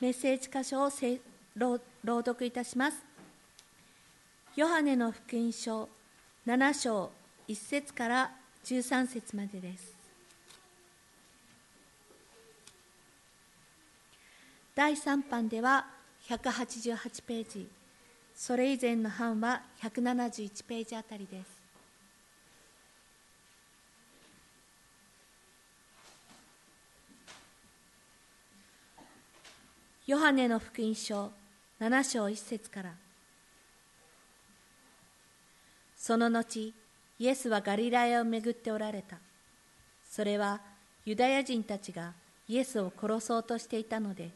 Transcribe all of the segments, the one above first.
メッセージ箇所を朗読いたします。ヨハネの福音書7章1節から13節までです。第3版では188ページ、それ以前の版は171ページあたりです。ヨハネの福音書7章1節から。その後イエスはガリラヤを巡っておられた。それはユダヤ人たちがイエスを殺そうとしていたので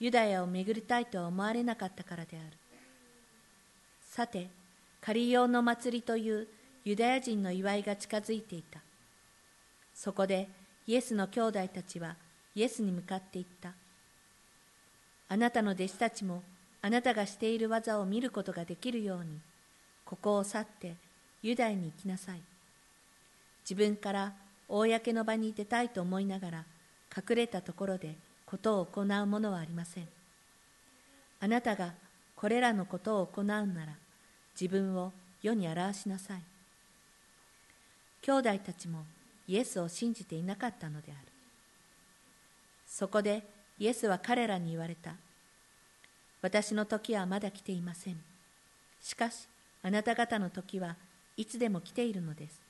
ユダヤを巡りたいとは思われなかったからである。さてカリオの祭りというユダヤ人の祝いが近づいていた。そこでイエスの兄弟たちはイエスに向かって言った。あなたの弟子たちもあなたがしている技を見ることができるようにここを去ってユダヤに行きなさい。自分から公の場に出たいと思いながら隠れたところでことを行うものはありません。あなたがこれらのことを行うなら自分を世に表しなさい。兄弟たちもイエスを信じていなかったのである。そこでイエスは彼らに言われた。私の時はまだ来ていません。しかし、あなた方の時はいつでも来ているのです。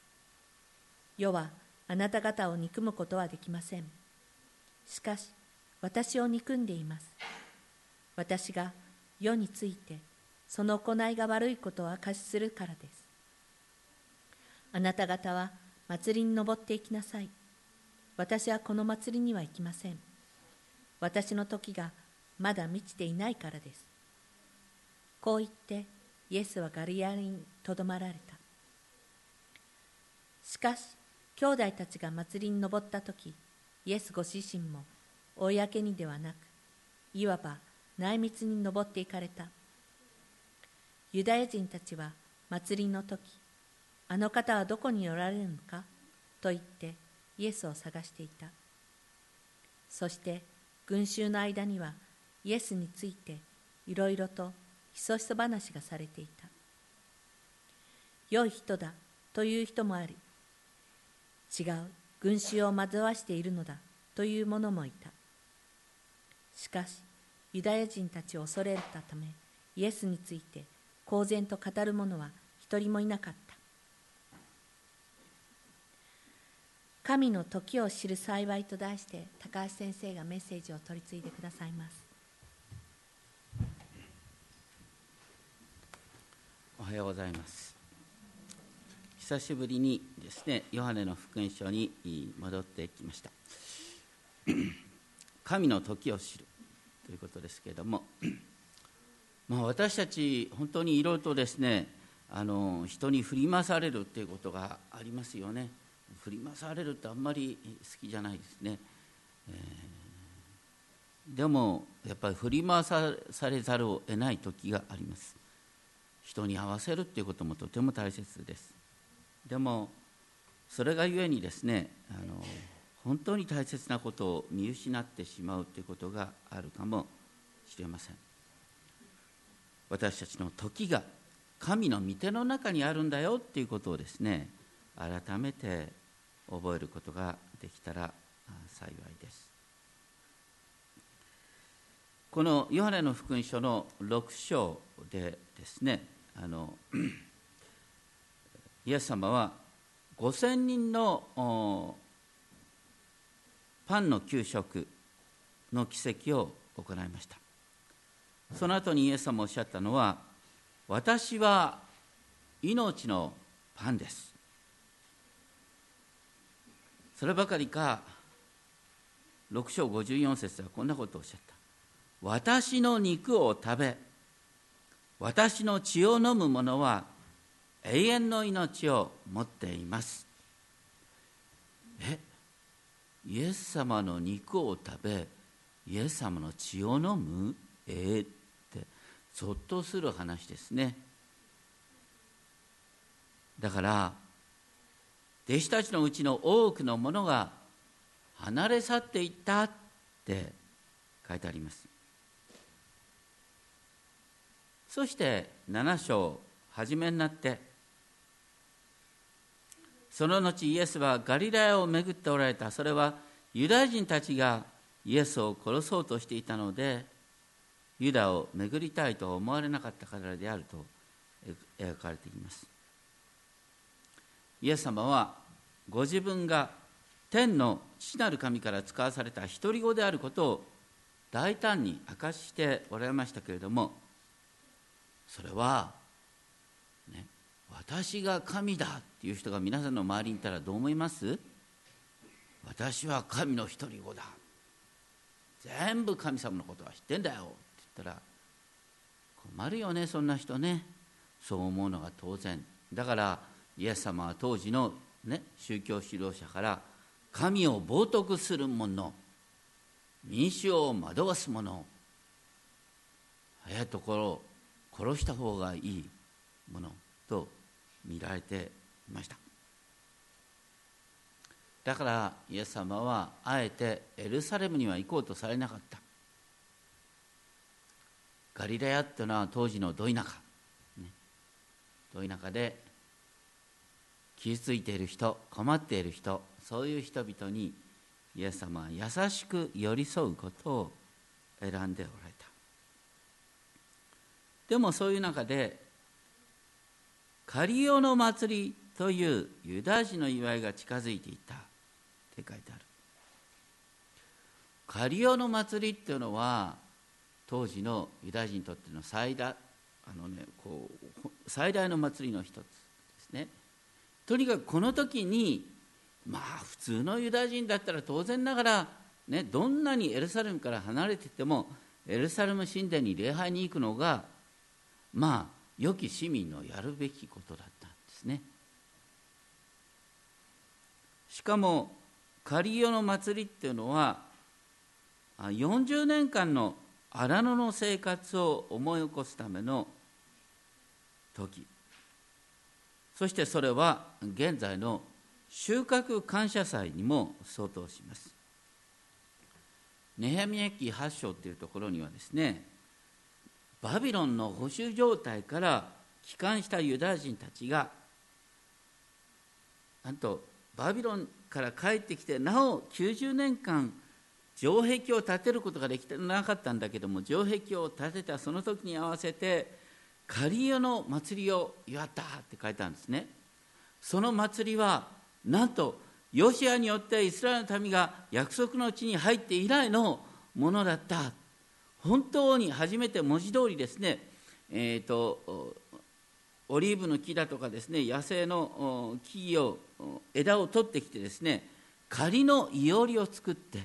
世はあなた方を憎むことはできません。しかし、私を憎んでいます。私が世について、その行いが悪いことを明かしするからです。あなた方は祭りに登っていきなさい。私はこの祭りには行きません。私の時がまだ満ちていないからです。こう言ってイエスはガリアリにとどまられた。しかし、兄弟たちが祭りに登った時、イエスご自身も公にではなく、いわば内密に登っていかれた。ユダヤ人たちは祭りの時、あの方はどこにおられるのかと言ってイエスを探していた。そして群衆の間にはイエスについていろいろとひそひそ話がされていた。良い人だという人もあり違う群衆を惑わしているのだという者もいた。しかしユダヤ人たちを恐れたためイエスについて公然と語る者は一人もいなかった。神の時を知る幸いと題して高橋先生がメッセージを取り次いでくださいます。おはようございます。久しぶりにですねヨハネの福音書に戻ってきました。神の時を知るということですけれども まあ私たち本当にいろいろとですねあの人に振り回されるっていうことがありますよね。振り回されるってあんまり好きじゃないですね、えー、でもやっぱり振り回されざるを得ない時があります。人に合わせるっていうこともとても大切です。でもそれがゆえにですねあの本当に大切なことを見失ってしまうということがあるかもしれません。私たちの時が神の御手の中にあるんだよっていうことをですね改めて覚えることができたら幸いです。このヨハネの福音書の6章でですねあの イエス様は5000人のパンの給食の奇跡を行いました。その後にイエス様おっしゃったのは私は命のパンです。そればかりか6章54節ではこんなことをおっしゃった。私の肉を食べ私の血を飲む者は永遠の命を持っています。えイエス様の肉を食べイエス様の血を飲む？えー、ってぞっとする話ですね。だから弟子たちのうちの多くの者が離れ去っていったって書いてあります。そして7章初めになってその後イエスはガリラヤを巡っておられた。それはユダヤ人たちがイエスを殺そうとしていたのでユダを巡りたいと思われなかったからであると描かれています。イエス様はご自分が天の父なる神から使わされた独り子であることを大胆に明かしておられましたけれどもそれは、ね、私が神だっていう人が皆さんの周りにいたらどう思います？私は神の独り子だ。全部神様のことは知ってんだよ。って言ったら困るよねそんな人ね。そう思うのが当然。だからイエス様は当時の、ね、宗教指導者から神を冒涜する者民衆を惑わす者早いところ殺した方がいいものと見られていました。だからイエス様はあえてエルサレムには行こうとされなかった。ガリラヤっていうのは当時のど田舎、ね、ど田舎で傷ついている人困っている人そういう人々にイエス様は優しく寄り添うことを選んでおられた。でもそういう中でカリオの祭りというユダヤ人の祝いが近づいていた。って書いてある。カリオの祭りっていうのは当時のユダヤ人にとっての最大あの、ね、こう最大の祭りの一つですね。とにかくこの時にまあ普通のユダヤ人だったら当然ながら、ね、どんなにエルサレムから離れててもエルサレム神殿に礼拝に行くのがまあ良き市民のやるべきことだったんですね。しかもカリオの祭りっていうのは40年間の荒野の生活を思い起こすための時。そしてそれは現在の収穫感謝祭にも相当します。ネヘミヤ記8章っていうところにはですねバビロンの保守状態から帰還したユダヤ人たちがなんとバビロンから帰ってきてなお90年間城壁を建てることができてなかったんだけども城壁を建てたその時に合わせてカリオの祭りを祝ったって書いてあるんですね。その祭りはなんとヨシアによってイスラエルの民が約束の地に入って以来のものだった。本当に初めて文字通りですね、えーとオリーブの木だとかですね野生の木を枝を取ってきてですね仮のいおりを作って、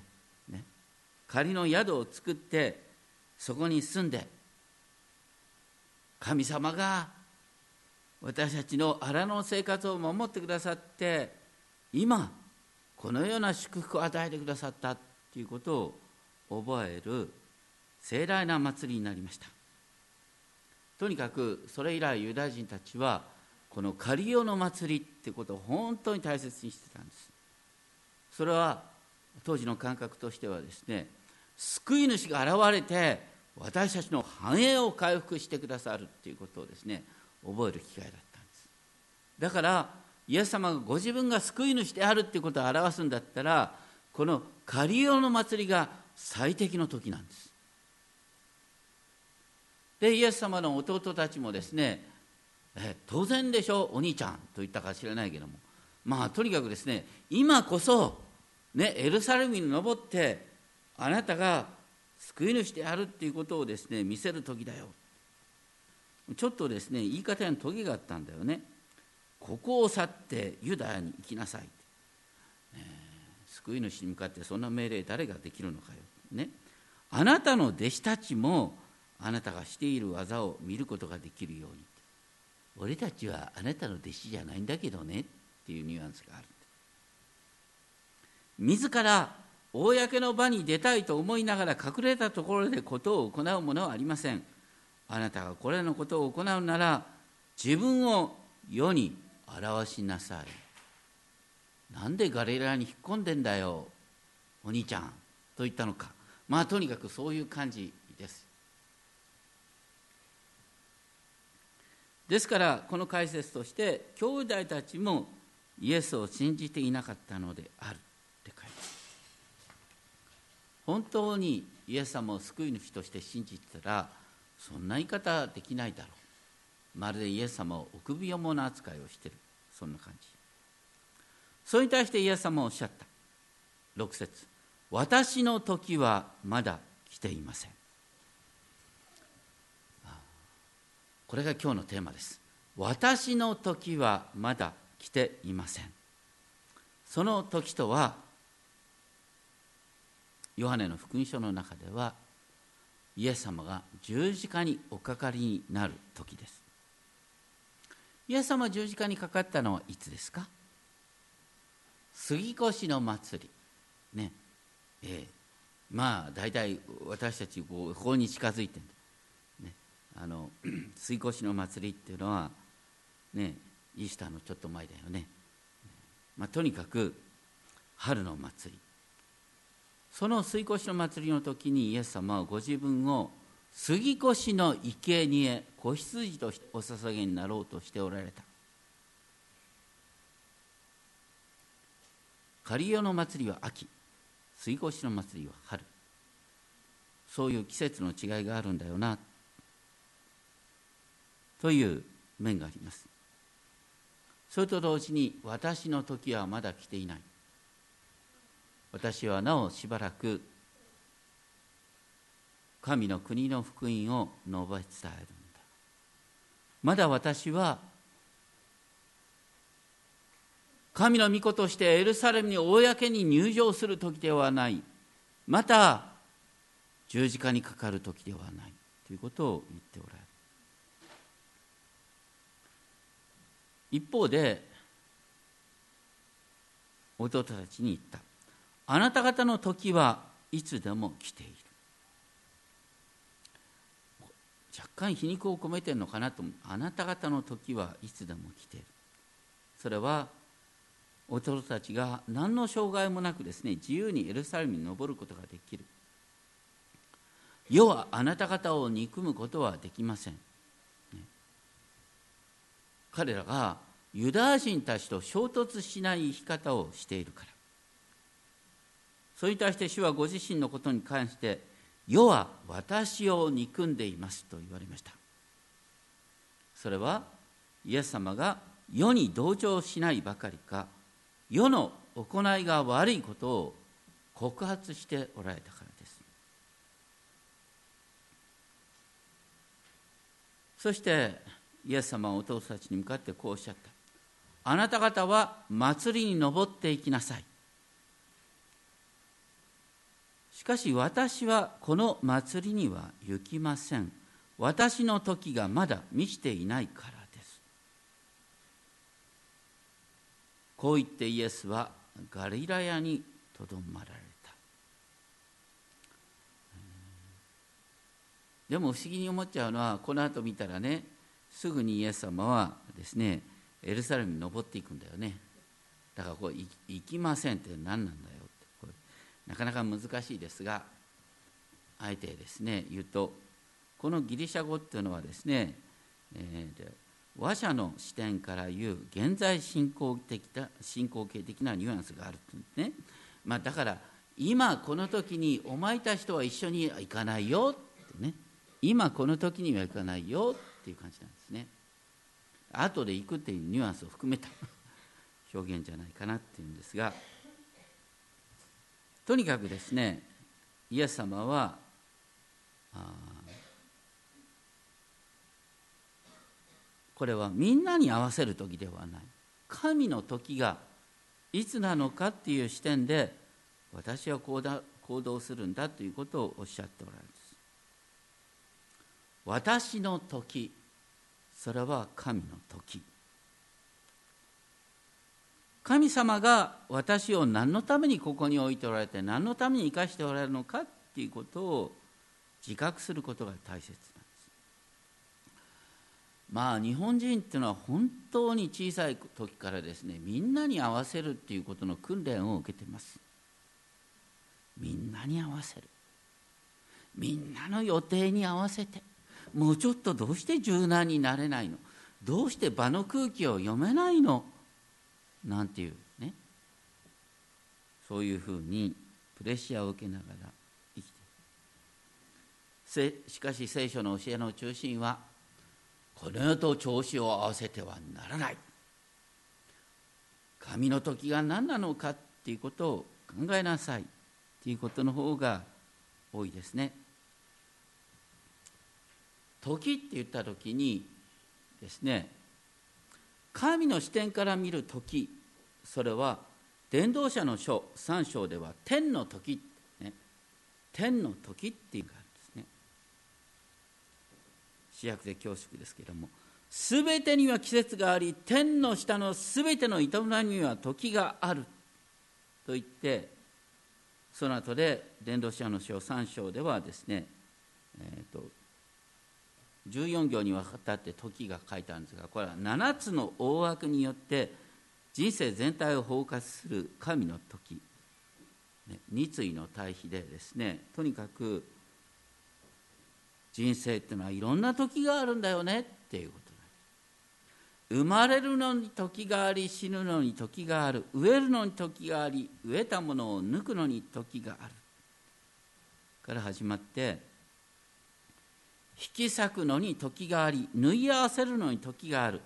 ね、仮の宿を作ってそこに住んで神様が私たちの荒野の生活を守ってくださって今このような祝福を与えてくださったということを覚える盛大な祭りになりました。とにかくそれ以来ユダヤ人たちはこのカリオの祭りっていうことを本当に大切にしてたんです。それは当時の感覚としてはですね救い主が現れて私たちの繁栄を回復してくださるっていうことをですね覚える機会だったんです。だからイエス様がご自分が救い主であるっていうことを表すんだったらこのカリオの祭りが最適の時なんです。でイエス様の弟たちもですねえ当然でしょお兄ちゃんと言ったか知らないけども。まあとにかくですね今こそ、ね、エルサレムに登ってあなたが救い主であるっていうことをですね見せる時だよ。ちょっとですね言い方にトゲがあったんだよね。ここを去ってユダヤに行きなさい、ね、救い主に向かってそんな命令誰ができるのかよ、ね、あなたの弟子たちもあなたがしている技を見ることができるように。俺たちはあなたの弟子じゃないんだけどねっていうニュアンスがある。自ら公の場に出たいと思いながら隠れたところでことを行うものはありません。あなたがこれのことを行うなら自分を世に表しなさい。なんでガリラに引っ込んでんだよお兄ちゃんと言ったのか。まあとにかくそういう感じです。ですからこの解説として兄弟たちもイエスを信じていなかったのである。本当にイエス様を救い主として信じてたらそんな言い方できないだろう。まるでイエス様を臆病者扱いをしてる。そんな感じ。それに対してイエス様はおっしゃった。6節。私の時はまだ来ていません。これが今日のテーマです。私の時はまだ来ていません。その時とはヨハネの福音書の中ではイエス様が十字架におかかりになる時です。イエス様十字架にかかったのはいつですか？杉越の祭り。ね。ええまあ大体私たちこう法に近づいてるあの 水越の祭りっていうのはねイースターのちょっと前だよね、まあ、とにかく春の祭り。その水越しの祭りの時にイエス様はご自分を杉越の生贄子羊としてお捧げになろうとしておられた。狩リの祭りは秋水越しの祭りは春。そういう季節の違いがあるんだよなという面があります。それと同時に私の時はまだ来ていない。私はなおしばらく神の国の福音を述べ伝えるんだ。まだ私は神の御子としてエルサレムに公に入場する時ではない。また十字架にかかる時ではない。ということを言っておられる。一方で弟たちに言った。あなた方の時はいつでも来ている。若干皮肉を込めてるのかなと。思うあなた方の時はいつでも来ている。それは弟たちが何の障害もなくですね自由にエルサレムに登ることができる。世はあなた方を憎むことはできません。彼らがユダヤ人たちと衝突しない生き方をしているから。それに対して主はご自身のことに関して世は私を憎んでいますと言われました。それはイエス様が世に同情しないばかりか世の行いが悪いことを告発しておられたからです。そしてイエス様はお父さんたちに向かってこうおっしゃった。あなた方は祭りに登っていきなさい。しかし私はこの祭りには行きません。私の時がまだ満ちていないからです。こう言ってイエスはガリラヤにとどまられた。でも不思議に思っちゃうのはこの後見たらねすぐにイエス様はですねエルサレムに登っていくんだよね。だからこう行きませんって何なんだよ。なかなか難しいですがあえてですね言うとこのギリシャ語っていうのはですね、えー、話者の視点から言う現在進行的な進行形的なニュアンスがあるってね、まあ、だから今この時にお前たちとは一緒には行かないよってね今この時には行かないよっていう感じなんですね。後で行くっていうニュアンスを含めた表現じゃないかなっていうんですがとにかくですねイエス様はこれはみんなに合わせる時ではない。神の時がいつなのかっていう視点で私は行動するんだということをおっしゃっておられます。私の時それは神の時。神様が私を何のためにここに置いておられて何のために生かしておられるのかっていうことを自覚することが大切なんです。まあ日本人っていうのは本当に小さい時からですねみんなに合わせるっていうことの訓練を受けてます。みんなに合わせる。みんなの予定に合わせて。もうちょっとどうして柔軟になれないの？どうして場の空気を読めないの？なんていうね？そういうふうにプレッシャーを受けながら生きている。しかし聖書の教えの中心はこの世と調子を合わせてはならない。神の時が何なのかっていうことを考えなさい。っていうことの方が多いですね。時って言った時にですね神の視点から見る時それは伝道者の書3章では天の時、ね、天の時っていうかですね。主役で恐縮ですけれども全てには季節があり天の下の全ての営みには時があると言ってその後で伝道者の書3章ではですね、えーと、14行にわたって時が書いてあるんですがこれは7つの大枠によって人生全体を包括する神の時、ね、二対の対比でですねとにかく人生っていうのはいろんな時があるんだよねっていうこと生まれるのに時があり死ぬのに時がある。植えるのに時があり植えたものを抜くのに時がある。から始まって引き裂くのに時があり縫い合わせるのに時がある。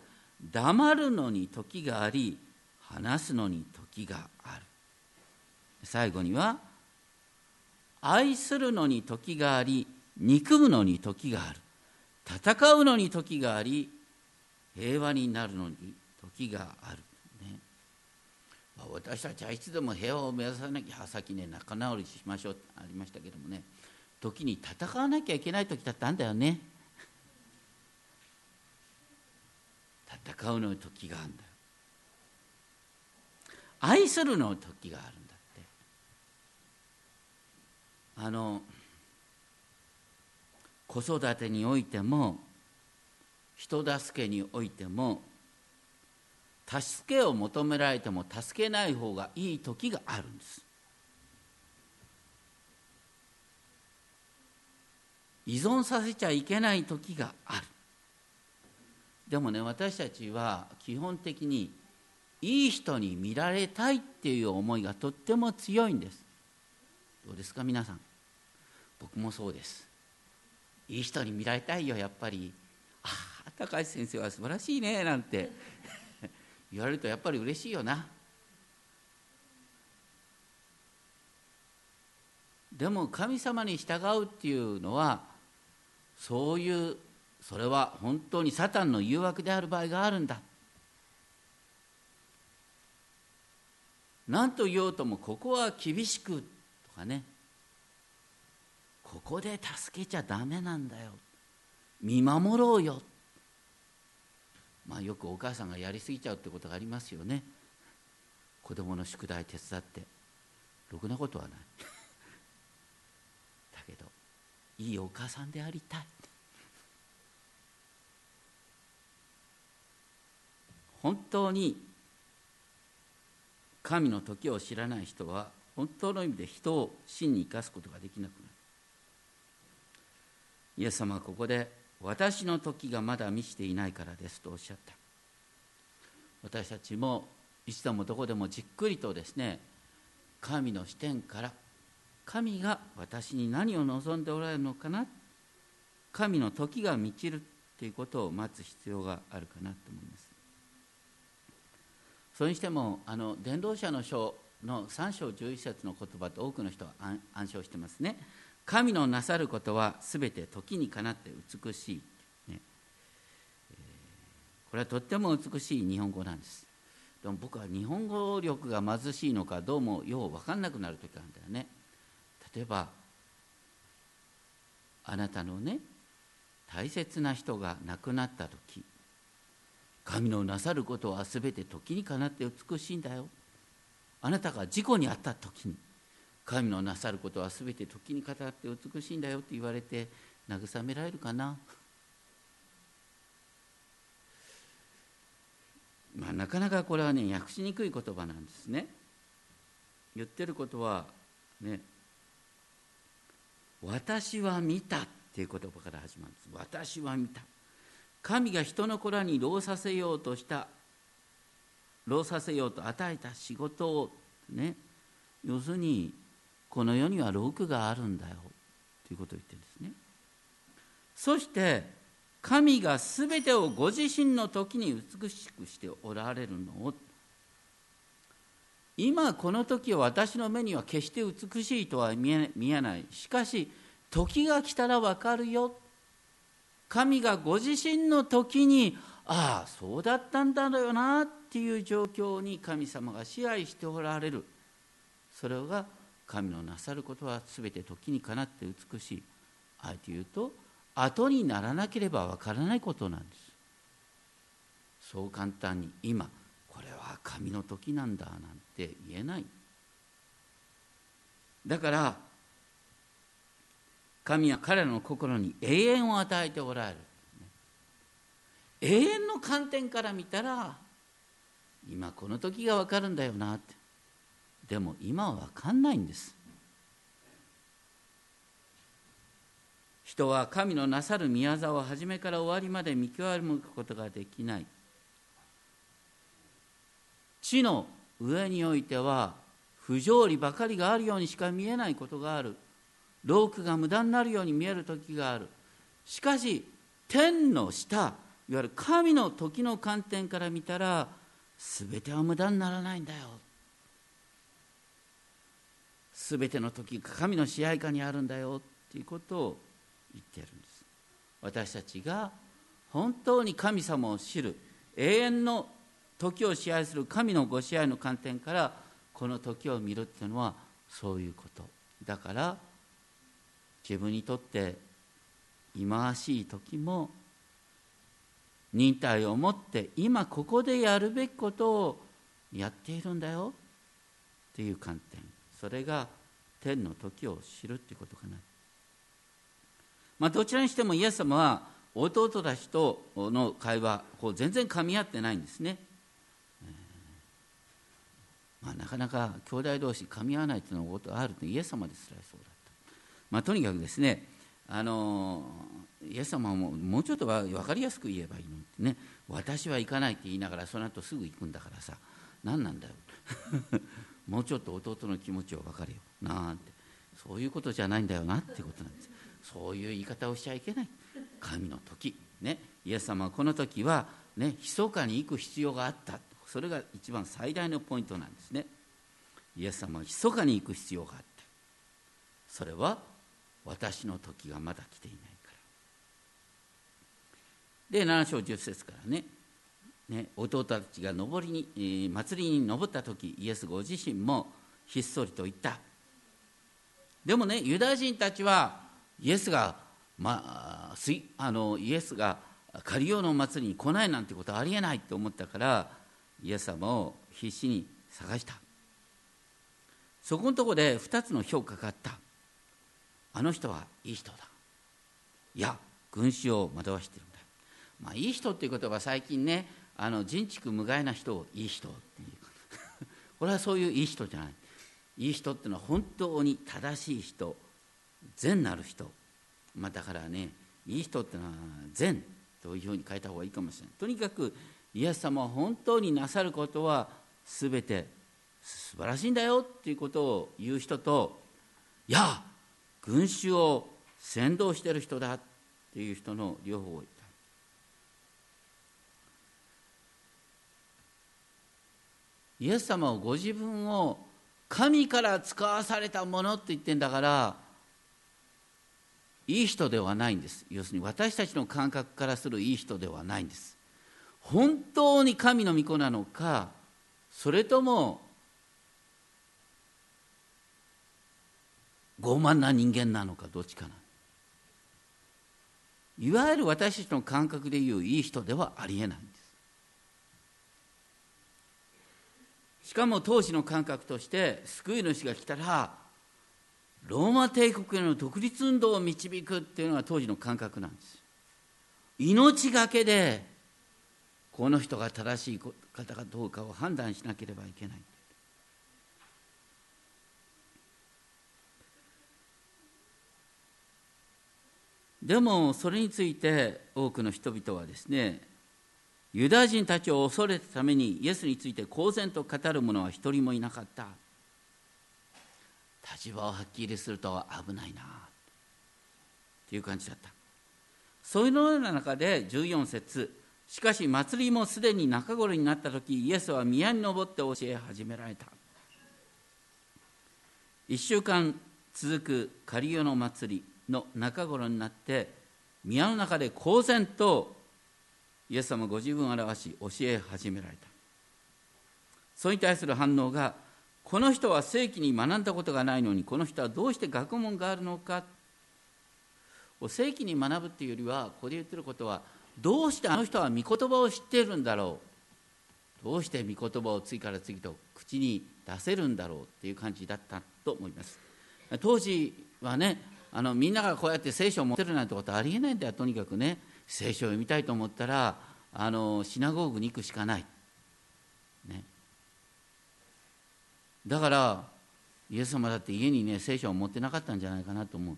黙るのに時があり話すのに時がある。最後には愛するのに時があり憎むのに時がある。戦うのに時があり平和になるのに時がある、ね。ま、私たちはいつでも平和を目指さなきゃ先ね仲直りしましょうってありましたけどもね。時に戦わなきゃいけない時だったんだよね。戦うの時があるんだ。よ愛するの時があるんだって。あの子育てにおいても人助けにおいても助けを求められても助けない方がいい時があるんです。依存させちゃいけない時がある。でもね私たちは基本的にいい人に見られたいっていう思いがとっても強いんです。どうですか皆さん？僕もそうです。いい人に見られたいよやっぱり。ああ高橋先生は素晴らしいねなんて。言われるとやっぱり嬉しいよな。でも神様に従うっていうのはそういうそれは本当にサタンの誘惑である場合があるんだ。何と言おうともここは厳しくとかね。ここで助けちゃダメなんだよ。見守ろうよ。まあよくお母さんがやりすぎちゃうってことがありますよね。子供の宿題手伝って。ろくなことはない。いいお母さんでありたい。本当に神の時を知らない人は本当の意味で人を真に生かすことができなくなる。イエス様はここで私の時がまだ満ちていないからですとおっしゃった。私たちもいつでもどこでもじっくりとですね神の視点から神が私に何を望んでおられるのかな？神の時が満ちるということを待つ必要があるかなと思います。それにしてもあの伝道者の書の3章11節の言葉と多くの人は暗唱してますね。神のなさることはすべて時にかなって美しい、ね。これはとっても美しい日本語なんです。でも僕は日本語力が貧しいのかどうもよう分かんなくなる時あるんだよね。例えばあなたのね大切な人が亡くなった時神のなさることはすべて時にかなって美しいんだよ。あなたが事故に遭った時に神のなさることは全て時に語って美しいんだよって言われて慰められるかな、まあ、なかなかこれはね訳しにくい言葉なんですね。言ってることはね私は見たっていう言葉から始まるんです。私は見た。神が人の子らに労させようとした労させようと与えた仕事をね要するにこの世には労苦があるんだよということを言ってるんですね。そして神が全てをご自身の時に美しくしておられるのを今この時は私の目には決して美しいとは見えない。しかし時が来たら分かるよ。神がご自身の時にああそうだったんだよなっていう状況に神様が支配しておられる。それが神のなさることは全て時にかなって美しい。あえて言うと後にならなければわからないことなんです。そう簡単に今は神の時なんだなんて言えない。だから神は彼らの心に永遠を与えておられる。永遠の観点から見たら今この時が分かるんだよなって。でも今は分かんないんです。人は神のなさる宮沢を初めから終わりまで見極めることができない。地の上においては不条理ばかりがあるようにしか見えないことがある。労苦が無駄になるように見える時がある。しかし天の下いわゆる神の時の観点から見たら全ては無駄にならないんだよ。全ての時が神の支配下にあるんだよっていうことを言ってるんです。私たちが本当に神様を知る永遠の時を支配する神のご支配の観点からこの時を見るっていうのはそういうことだから自分にとって忌まわしい時も忍耐を持って今ここでやるべきことをやっているんだよっていう観点。それが天の時を知るっていうことかな。まあ、どちらにしてもイエス様は弟たちとの会話こう全然噛み合ってないんですね、まあ、なかなか兄弟同士噛み合わないというのがあるとイエス様ですらそうだった、まあ、とにかくですねあのイエス様ももうちょっと分かりやすく言えばいいのってね私は行かないって言いながらその後すぐ行くんだからさ何なんだよ。もうちょっと弟の気持ちを分かれよ。なんて。そういうことじゃないんだよなってことなんです。そういう言い方をしちゃいけない。神の時。ね。イエス様はこの時はね密かに行く必要があった。それが一番最大のポイントなんですね。イエス様は密かに行く必要があった。それは私の時がまだ来ていないから。で7章10節からね。ね弟たちが登りに、えー、祭りに登った時イエスご自身もひっそりと言った。でもねユダヤ人たちはイエスが、まあ、あのイエスがカリオの祭りに来ないなんてことはありえないと思ったからイエス様を必死に探した。そこのところで2つの評価があった。あの人はいい人だ。いや群衆を惑わしてるんだ。まあいい人っていう言葉最近ねあの人畜無害な人をいい人っていう。これはそういういい人じゃない。いい人っていうのは本当に正しい人善なる人、まあ、だからねいい人っていうのは善というふうに書いた方がいいかもしれない。とにかくイエス様は本当になさることは全て素晴らしいんだよっていうことを言う人といや群衆を先導してる人だっていう人の両方を言った。イエス様はご自分を神から使わされたものって言ってんだからいい人ではないんです。要するに私たちの感覚からするいい人ではないんです。本当に神の御子なのかそれとも傲慢な人間なのかどっちかな。いわゆる私たちの感覚でいういい人ではありえないんです。しかも当時の感覚として救い主が来たらローマ帝国への独立運動を導くっていうのが当時の感覚なんです。命がけでこの人が正しい方かどうかを判断しなければいけない。でもそれについて多くの人々はですねユダヤ人たちを恐れたためにイエスについて公然と語る者は一人もいなかった。立場をはっきりすると危ないな。っていう感じだった。そういうような中で14節。しかし祭りもすでに中頃になった時イエスは宮に登って教え始められた。1週間続く仮夜の祭りの中頃になって宮の中で公然とイエス様ご自分を表し教え始められた。それに対する反応がこの人は正規に学んだことがないのにこの人はどうして学問があるのか正規に学ぶっていうよりはここで言ってることはどうしてあの人は御言葉を知っているんだろう？どうして御言葉を次から次と口に出せるんだろうっていう感じだったと思います。当時はねあのみんながこうやって聖書を持ってるなんてことはありえないんだよ。とにかくね聖書を読みたいと思ったらあのシナゴーグに行くしかない、ね、だからイエス様だって家にね聖書を持ってなかったんじゃないかなと思う。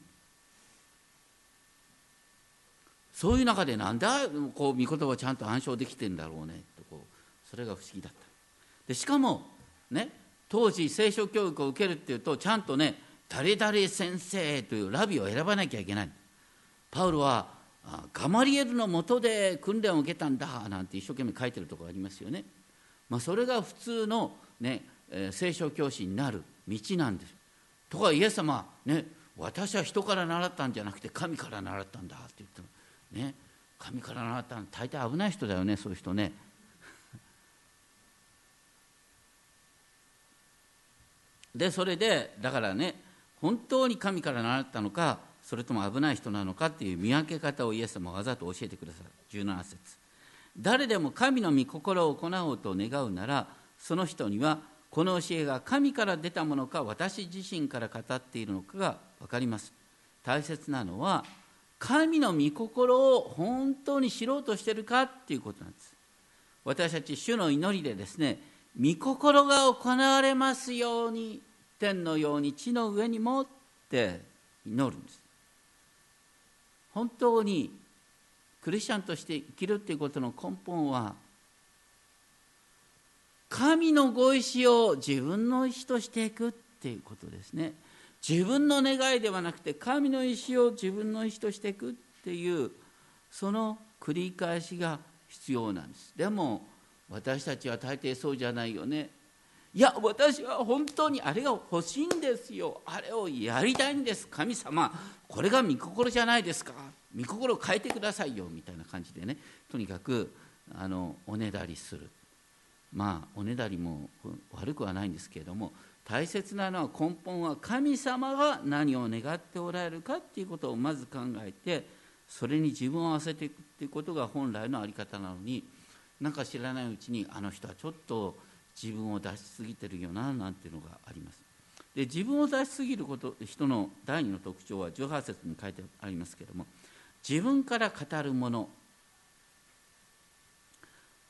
そういう中でなんでこう御言葉をちゃんと暗唱できてんだろうねとこうそれが不思議だった。でしかもね当時聖書教育を受けるっていうとちゃんとね誰々先生というラビを選ばなきゃいけない。パウロはガマリエルのもとで訓練を受けたんだなんて一生懸命書いてるところありますよね、まあ、それが普通の、ね、聖書教師になる道なんです。ところがイエス様ね私は人から習ったんじゃなくて神から習ったんだって言ってたのね神から習ったの大体危ない人だよねそういう人ね。でそれでだからね本当に神から習ったのかそれとも危ない人なのかっていう見分け方をイエス様はわざと教えてくださる。17節。誰でも神の御心を行おうと願うならその人にはこの教えが神から出たものか私自身から語っているのかが分かります。大切なのは神の御心を本当に知ろうとしてるかっていうことなんです。私たち主の祈りでですね御心が行われますように天のように地の上にもって祈るんです。本当にクリスチャンとして生きるということの根本は神のご意志を自分の意志としていくっていうことですね。自分の願いではなくて神の意志を自分の意志としていくっていうその繰り返しが必要なんです。でも私たちは大抵そうじゃないよね。いや私は本当にあれが欲しいんですよ。あれをやりたいんです。神様これが御心じゃないですか。御心を変えてくださいよ。みたいな感じでね。とにかくあのおねだりする。まあおねだりも悪くはないんですけれども大切なのは根本は神様が何を願っておられるかっていうことをまず考えてそれに自分を合わせていくっていうことが本来の在り方なのになんか知らないうちにあの人はちょっと自分を出しすぎてるよななんていうのがあります。で自分を出しすぎること人の第二の特徴は18節に書いてありますけれども自分から語るもの。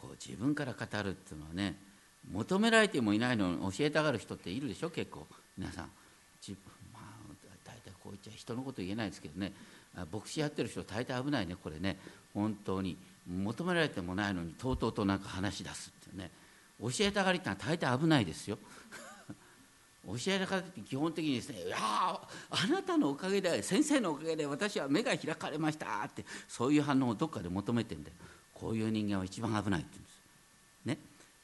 こう自分から語るっていうのはね求められてもいないのに教えたがる人っているでしょ結構。皆さん。自分まあ大体こう言っちゃ人のこと言えないですけどね。牧師やってる人大体危ないねこれね。本当に求められてもないのにとうとうとなんか話し出すっていうね。教えたがりってのは大体危ないですよ。教えたがりって基本的にですね「いやあなたのおかげで先生のおかげで私は目が開かれました」ってそういう反応をどっかで求めてんだよ。こういう人間は一番危ないって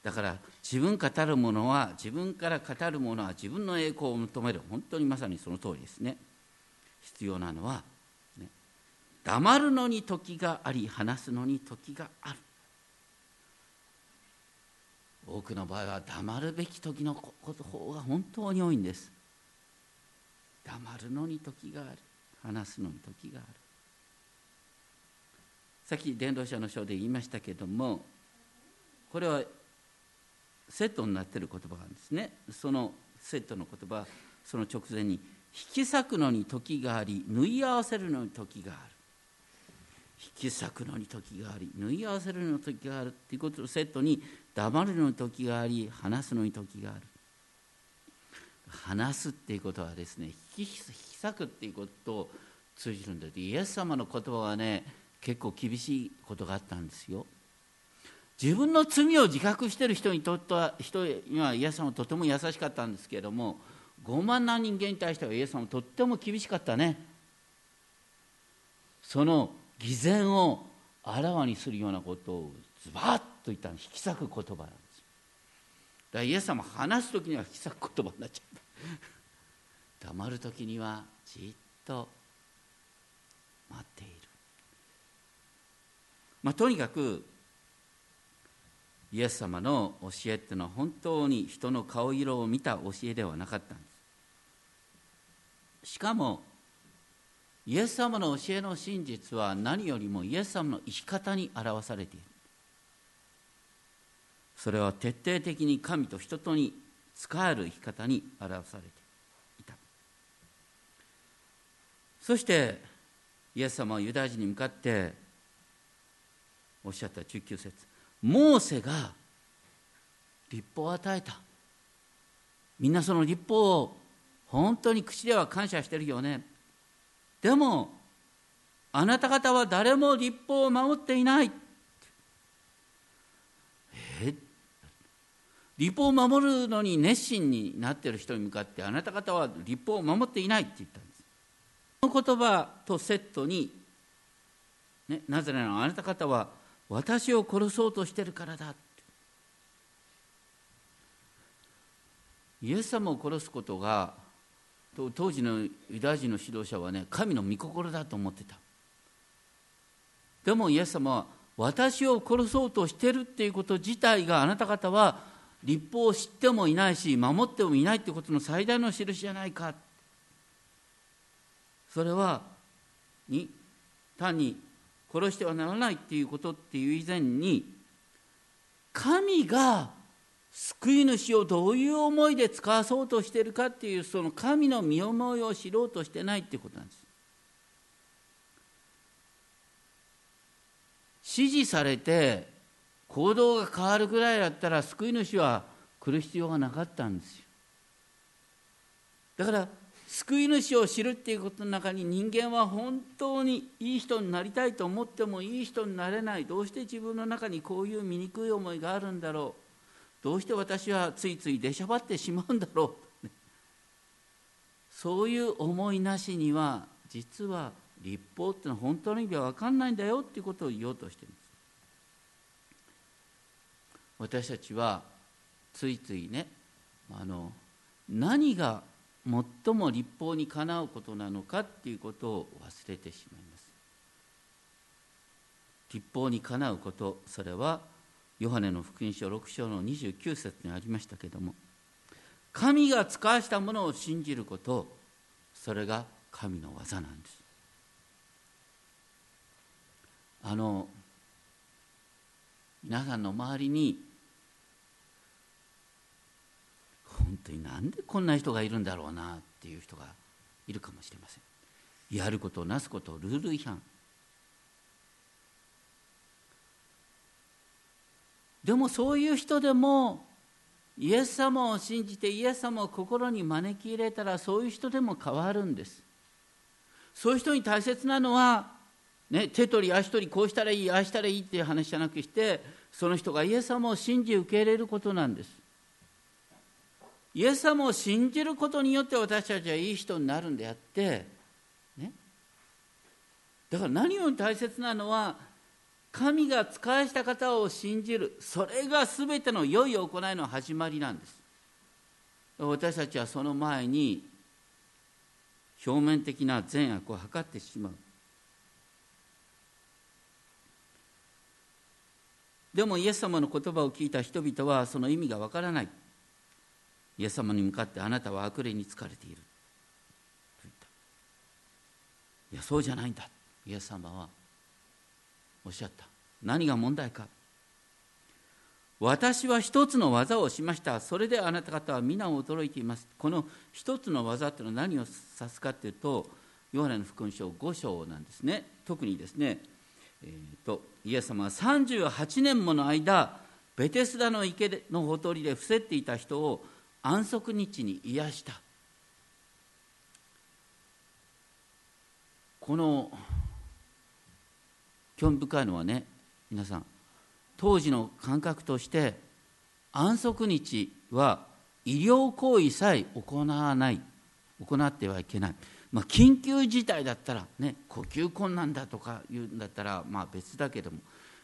だから自分語るものは自分から語るものは自分の栄光を求める。本当にまさにその通りですね。必要なのは、ね、黙るのに時があり話すのに時がある。多くの場合は黙るべき時のこと方が本当に多いんです。黙るのに時がある。話すのに時がある。さっき伝道者の章で言いましたけどもこれはセットになっている言葉なんですね。そのセットの言葉その直前に引き裂くのに時があり縫い合わせるのに時がある。引き裂くのに時があり縫い合わせるのに時がある。っていうことのセットに黙るのに時があり話すのに時がある。話すっていうことはですね引き裂くっていうことと通じるんだイエス様の言葉はね結構厳しいことがあったんですよ。自分の罪を自覚している人にとっては人にはイエス様はとても優しかったんですけれども傲慢な人間に対してはイエス様はとっても厳しかったね。その偽善をあらわにするようなことをズバッと言ったの。引き裂く言葉なんです。だからイエス様話す時には引き裂く言葉になっちゃった。黙る時にはじっと待っている。まあとにかくイエス様の教えっていうのは本当に人の顔色を見た教えではなかったんです。しかもイエス様の教えの真実は何よりもイエス様の生き方に表されている。それは徹底的に神と人とに仕える生き方に表されていた。そしてイエス様はユダヤ人に向かっておっしゃった19節。モーセが立法を与えた。みんなその立法を本当に口では感謝してるよね。でもあなた方は誰も立法を守っていない。え？立法を守るのに熱心になっている人に向かってあなた方は立法を守っていないって言ったんです。この言葉とセットに、ね、なぜならあなた方は私を殺そうとしてるからだイエス様を殺すことが当時のユダヤ人の指導者はね神の御心だと思ってた。でもイエス様は私を殺そうとしてるっていうこと自体があなた方は立法を知ってもいないし守ってもいないってことの最大の印じゃないか。それはに単に殺してはならないっていうことっていう以前に神が救い主をどういう思いで使わそうとしてるかっていうその神の身思いを知ろうとしてないっていうことなんです。指示されて行動が変わるぐらいだったら救い主は来る必要がなかったんですよ。だから救い主を知るっていうことの中に人間は本当にいい人になりたいと思ってもいい人になれない。どうして自分の中にこういう醜い思いがあるんだろう。どうして私はついつい出しゃばってしまうんだろう。そういう思いなしには実は立法っていうのは本当の意味は分かんないんだよっていうことを言おうとしてるんです。私たちはついついねあの何が最も立法にかなうことなのかっていうことを忘れてしまいます。立法にかなうことそれはヨハネの福音書6章の29節にありましたけれども神が使わしたものを信じることそれが神の技なんです。あの皆さんの周りに本当になんでこんな人がいるんだろうなっていう人がいるかもしれません。やることなすことルール違反。でもそういう人でもイエス様を信じてイエス様を心に招き入れたらそういう人でも変わるんです。そういう人に大切なのは、ね、手取り足取りこうしたらいいああしたらいいっていう話じゃなくしてその人がイエス様を信じ受け入れることなんです。イエス様を信じることによって私たちはいい人になるんであって、ね、だから何より大切なのは神が使わした方を信じるそれが全ての良い行いの始まりなんです。私たちはその前に表面的な善悪を図ってしまう。でもイエス様の言葉を聞いた人々はその意味がわからない。イエス様に向かってあなたは悪霊に疲れている。と言った。いやそうじゃないんだ。イエス様はおっしゃった。何が問題か。私は一つの技をしました。それであなた方は皆驚いています。この一つの技っていうのは何を指すかっていうとヨハネの福音書5章なんですね。特にですね、えーと、イエス様は38年もの間ベテスダの池のほとりで伏せっていた人を安息日に癒した。この興味深いのはね皆さん当時の感覚として安息日は医療行為さえ行わない行ってはいけない、まあ、緊急事態だったらね呼吸困難だとか言うんだったらまあ別だけども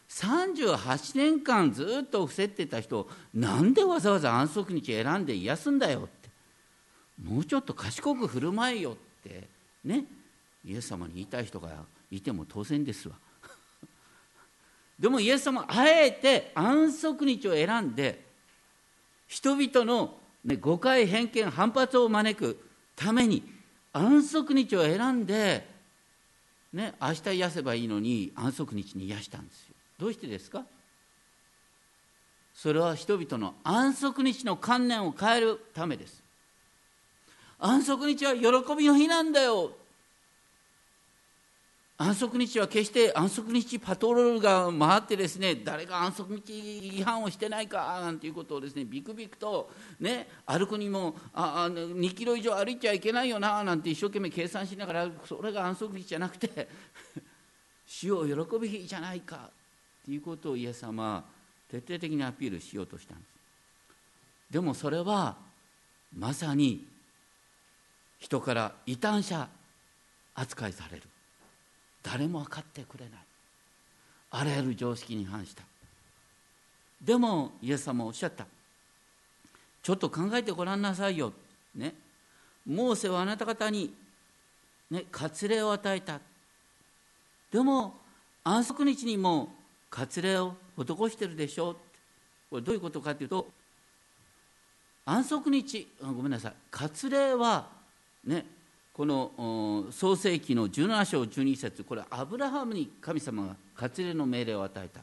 38年間ずっと伏せってた人なんでわざわざ安息日選んで癒すんだよって。もうちょっと賢く振る舞えよって。ね。イエス様に言いたい人がいても当然ですわ。でもイエス様あえて安息日を選んで人々の、ね、誤解偏見反発を招くために安息日を選んで、ね、明日癒せばいいのに安息日に癒したんですよ。どうしてですか？それは人々の安息日の観念を変えるためです。安息日は喜びの日なんだよ。安息日は決して安息日パトロールが回ってですね誰が安息日違反をしてないかなんていうことをですねビクビクとね歩くにもああ2キロ以上歩いちゃいけないよななんて一生懸命計算しながらそれが安息日じゃなくて 死を喜ぶ日じゃないか。っていうことをイエス様は徹底的にアピールしようとしたんです。でもそれはまさに人から異端者扱いされる。誰も分かってくれない。あらゆる常識に反した。でもイエス様おっしゃった。ちょっと考えてごらんなさいよ、ね、モーセはあなた方に、ね、割礼を与えた。でも安息日にも割礼を施してるでしょう。これどういうことかというと安息日。ごめんなさい。割礼はねこの創世紀の17章12節。これアブラハムに神様が割礼の命令を与えた。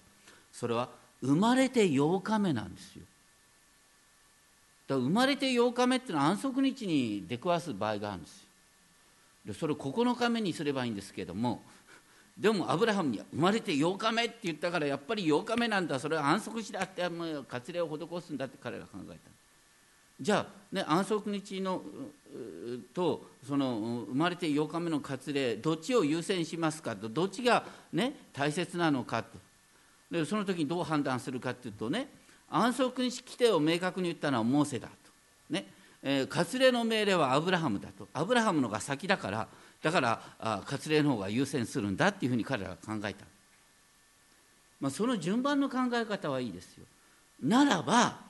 それは生まれて8日目なんですよ。だから生まれて8日目っていうのは安息日に出くわす場合があるんですよ。でそれを9日目にすればいいんですけどもでもアブラハムに生まれて8日目って言ったからやっぱり8日目なんだ。それは安息日だってもう割礼を施すんだって彼ら考えた。じゃあ、ね、安息日のとその生まれて8日目の割礼どっちを優先しますかと。どっちが、ね、大切なのかと。でその時にどう判断するかというとね安息日規定を明確に言ったのはモーセだと、ね。えー、割礼の命令はアブラハムだと。アブラハムのが先だからだから割礼の方が優先するんだっていうふうに彼らは考えた、まあ、その順番の考え方はいいですよならば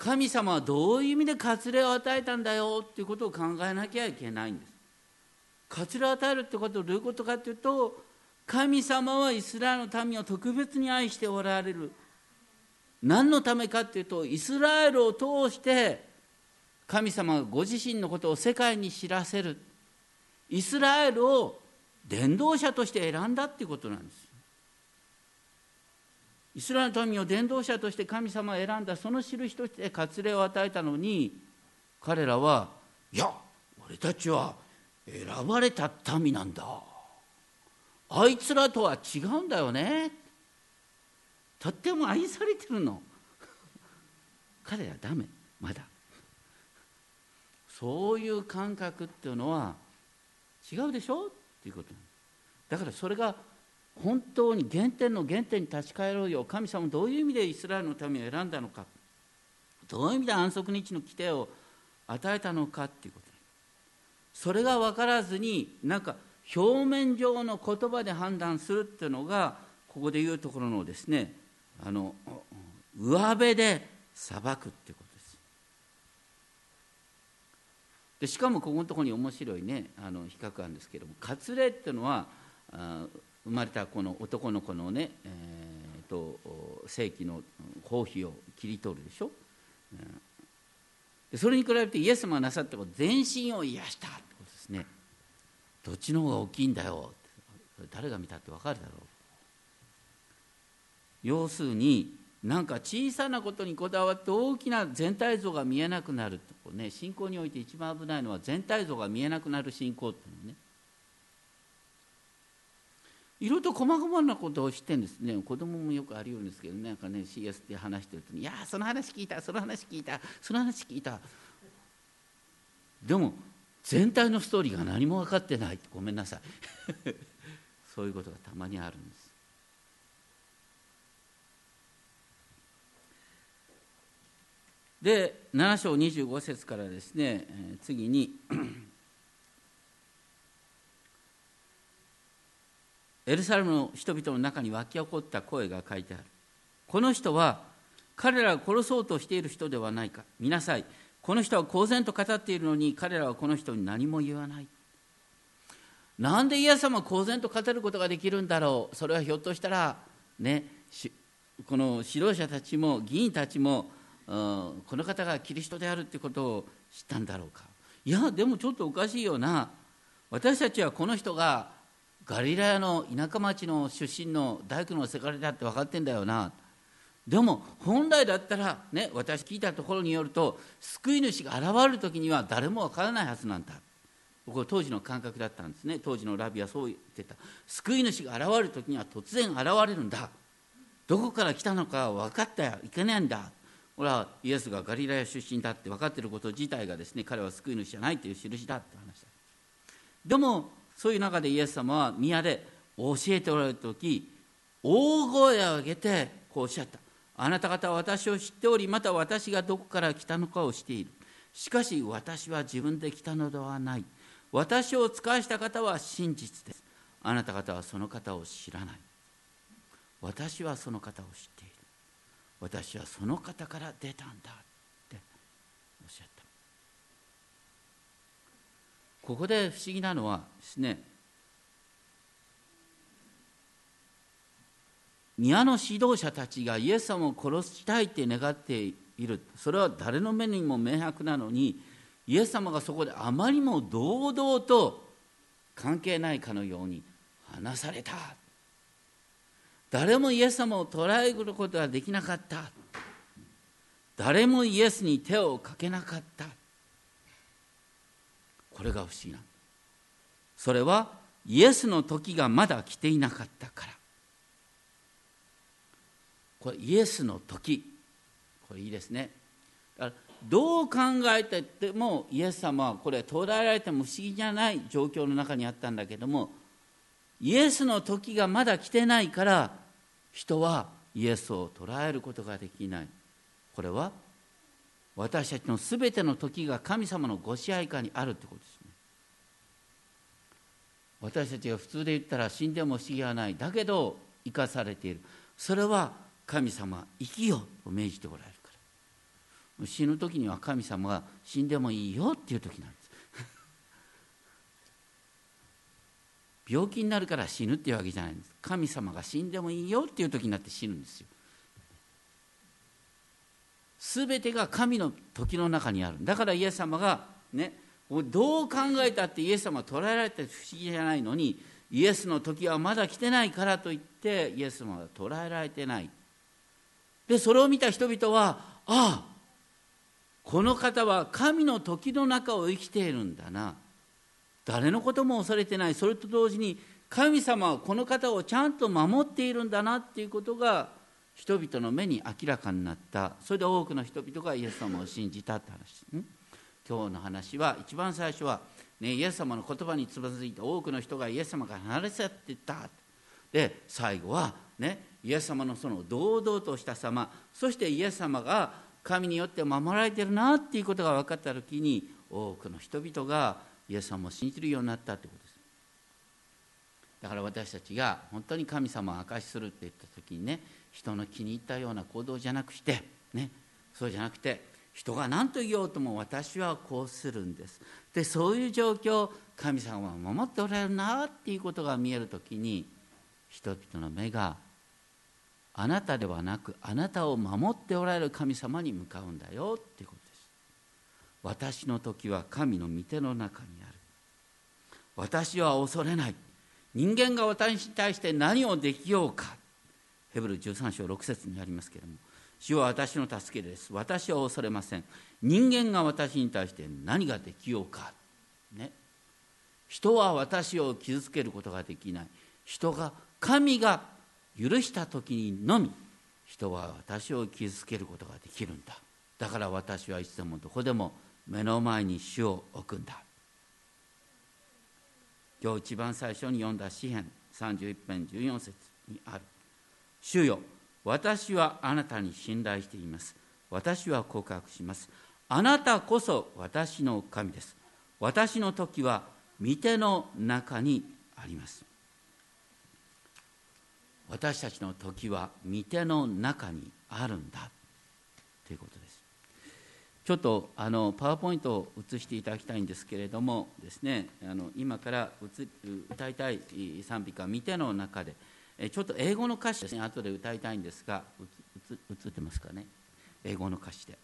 神様はどういう意味で割礼を与えたんだよっていうことを考えなきゃいけないんです。割礼を与えるってことはどういうことかというと神様はイスラエルの民を特別に愛しておられる。何のためかっていうとイスラエルを通して神様がご自身のことを世界に知らせる。イスラエルを伝道者として選んだっていうことなんです。イスラエルの民を伝道者として神様を選んだその印として割礼を与えたのに彼らはいや俺たちは選ばれた民なんだ。あいつらとは違うんだよね。とっても愛されてるの。彼らダメまだ。そういう感覚っていうのは違うでしょ？っていうことだからそれが本当に原点の原点に立ち返ろうよ神様どういう意味でイスラエルの民を選んだのかどういう意味で安息日の規定を与えたのかっていうこと。それが分からずになんか表面上の言葉で判断するっていうのがここで言うところのですねあの上辺で裁くってこと。でしかもここのところに面白いねあの比較あるんですけども割礼っていうのはあ生まれたこの男の子のね、えーと、正規の包皮を切り取るでしょ？う、でそれに比べてイエス様がなさったこと全身を癒したってことですね。どっちの方が大きいんだよ。誰が見たって分かるだろう。要するになんか小さなことにこだわって大きな全体像が見えなくなるとね信仰において一番危ないのは全体像が見えなくなる信仰っていうのね。いろいろと細々なことを知ってんですね子供もよくあるようですけどなんかね CS って話してると「いやその話聞いたその話聞いたその話聞いた」でも全体のストーリーが何も分かってないごめんなさい。そういうことがたまにあるんです。で7章25節からですね次に エルサレムの人々の中に湧き起こった声が書いてある。この人は彼らを殺そうとしている人ではないか。見なさい。この人は公然と語っているのに彼らはこの人に何も言わない。なんでイエス様は公然と語ることができるんだろう。それはひょっとしたらねこの指導者たちも議員たちもうん。この方がキリストであるということを知ったんだろうか。いやでもちょっとおかしいよな。私たちはこの人がガリラヤの田舎町の出身の大工のせがれだって分かってんだよな。でも本来だったらね私聞いたところによると救い主が現れる時には誰も分からないはずなんだ。これ当時の感覚だったんですね。当時のラビはそう言ってた。救い主が現れる時には突然現れるんだ。どこから来たのか分かったよいけないんだ。ほらイエスがガリラヤ出身だって分かっていること自体がですね彼は救い主じゃないという印だって話だ。でもそういう中でイエス様は宮で教えておられる時大声を上げてこうおっしゃった。あなた方は私を知っておりまた私がどこから来たのかをしている。しかし私は自分で来たのではない。私を使わした方は真実です。あなた方はその方を知らない。私はその方を知っている。私はその方から出たんだっておっしゃった。ここで不思議なのはですね宮の指導者たちがイエス様を殺したいって願っている。それは誰の目にも明白なのにイエス様がそこであまりも堂々と関係ないかのように話された。誰もイエス様を捉えることができなかった。誰もイエスに手をかけなかった。これが不思議な。それはイエスの時がまだ来ていなかったから。これイエスの時。これいいですね。だからどう考えててもイエス様はこれ捉えられても不思議じゃない状況の中にあったんだけどもイエスの時がまだ来てないから人はイエスを捉えることができない。これは私たちの全ての時が神様のご支配下にあるってことですね。私たちが普通で言ったら死んでも不思議はないだけど生かされている。それは神様生きよと命じておられるから。死ぬ時には神様が死んでもいいよっていう時なんです病気になるから死ぬっていうわけじゃないんです。神様が死んでもいいよっていう時になって死ぬんですよ。全てが神の時の中にある。だからイエス様がねどう考えたってイエス様は捉えられて不思議じゃないのにイエスの時はまだ来てないからといってイエス様は捉えられてない。でそれを見た人々はああこの方は神の時の中を生きているんだな。誰のことも恐れてない。それと同時に神様はこの方をちゃんと守っているんだなっていうことが人々の目に明らかになった。それで多くの人々がイエス様を信じたって話。今日の話は一番最初は、ね、イエス様の言葉につまずいて多くの人がイエス様から離れ去っていった。で最後は、ね、イエス様のその堂々とした様。そしてイエス様が神によって守られてるなっていうことが分かった時に多くの人々がイエス様を信じるようになったってことです。だから私たちが本当に神様を証しするって言った時にね人の気に入ったような行動じゃなくしてねそうじゃなくて人が何と言おうとも私はこうするんです。でそういう状況神様は守っておられるなっていうことが見える時に人々の目があなたではなくあなたを守っておられる神様に向かうんだよっていうこと。私の時は神の御手の中にある。私は恐れない。人間が私に対して何をできようか。ヘブル13章6節にありますけれども主は私の助けです。私は恐れません。人間が私に対して何ができようか。ね。人は私を傷つけることができない。人が神が許した時にのみ人は私を傷つけることができるんだ。だから私はいつでもどこでも目の前に主を置くんだ。今日一番最初に読んだ詩編31編14節にある「主よ私はあなたに信頼しています。私は告白します。あなたこそ私の神です。私の時は御手の中にあります。私たちの時は御手の中にあるんだ。ということです。ちょっとあのパワーポイントを映していただきたいんですけれどもですねあの今から歌いたい賛美歌「見て」の中でちょっと英語の歌詞ですね。後で歌いたいんですが映ってますかね。英語の歌詞で。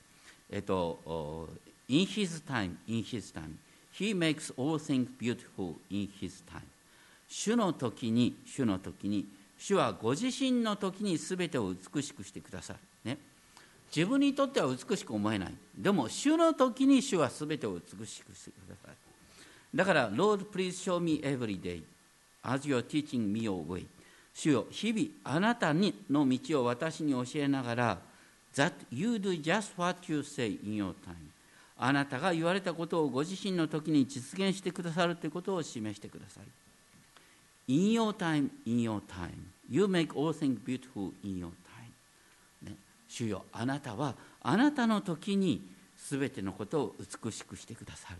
えっと「In his time in his time he makes all things beautiful in his time」主の時に主の時に主はご自身の時に全てを美しくしてくださる。ね。自分にとっては美しく思えないでも主の時に主は全てを美しくしてくださるだから Lord please show me every day as your teaching me your way 主よ日々あなたにの道を私に教えながら that you do just what you say in your time あなたが言われたことをご自身の時に実現してくださるということを示してください In your time, in your time. You make all things beautiful in your time. 主よあなたはあなたの時に全てのことを美しくしてくださる。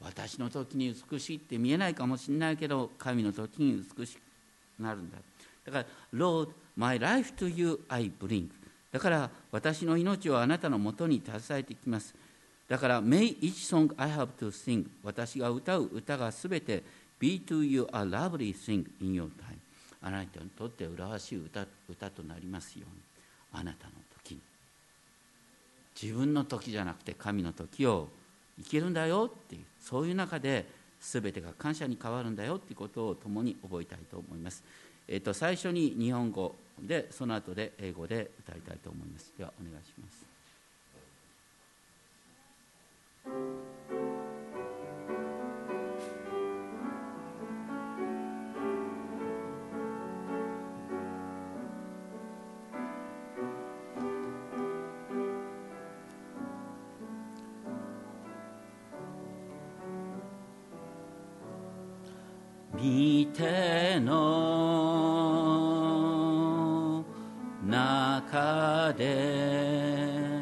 私の時に美しいって見えないかもしれないけど神の時に美しくなるんだ。だから Lord, my life to you I bring だから私の命をあなたのもとに携えてきます。だから May each song I have to sing 私が歌う歌がすべて Be to you a lovely thing in your time あなたにとって麗しい歌歌となりますように。あなたの自分の時じゃなくて神の時を生きるんだよっていうそういう中で全てが感謝に変わるんだよっていうことを共に覚えたいと思います。えーと、最初に日本語でその後で英語で歌いたいと思います。ではお願いします。見ての中で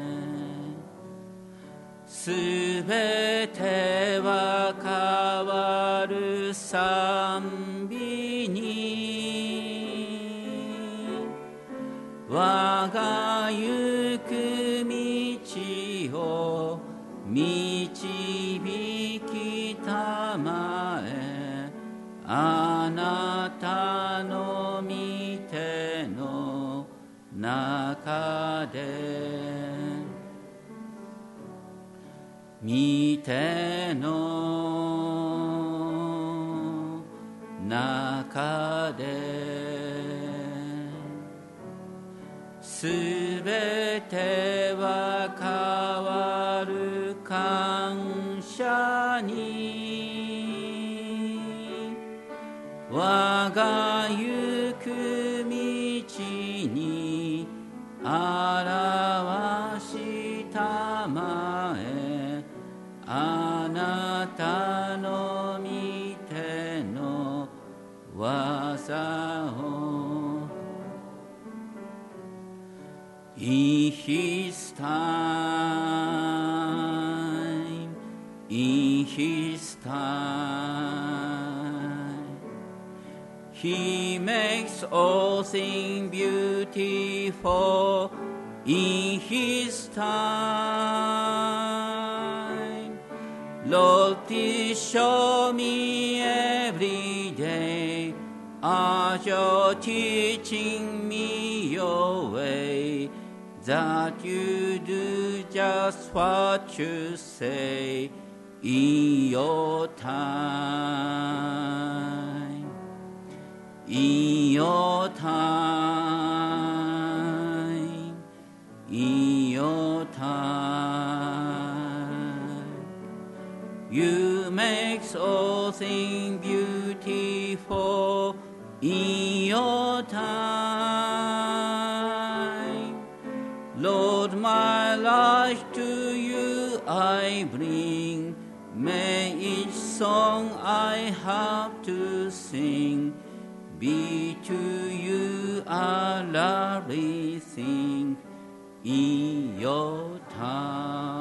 すべては変わるさ中で見ての中ですべては In his time, in his time, he makes all things beautiful in his time. Lord, please show me every day as teaching your way that you do just what you say in your time. In your time. In your time. You make all things beautiful in your song I have to sing. Be to you a lovely thing in your time.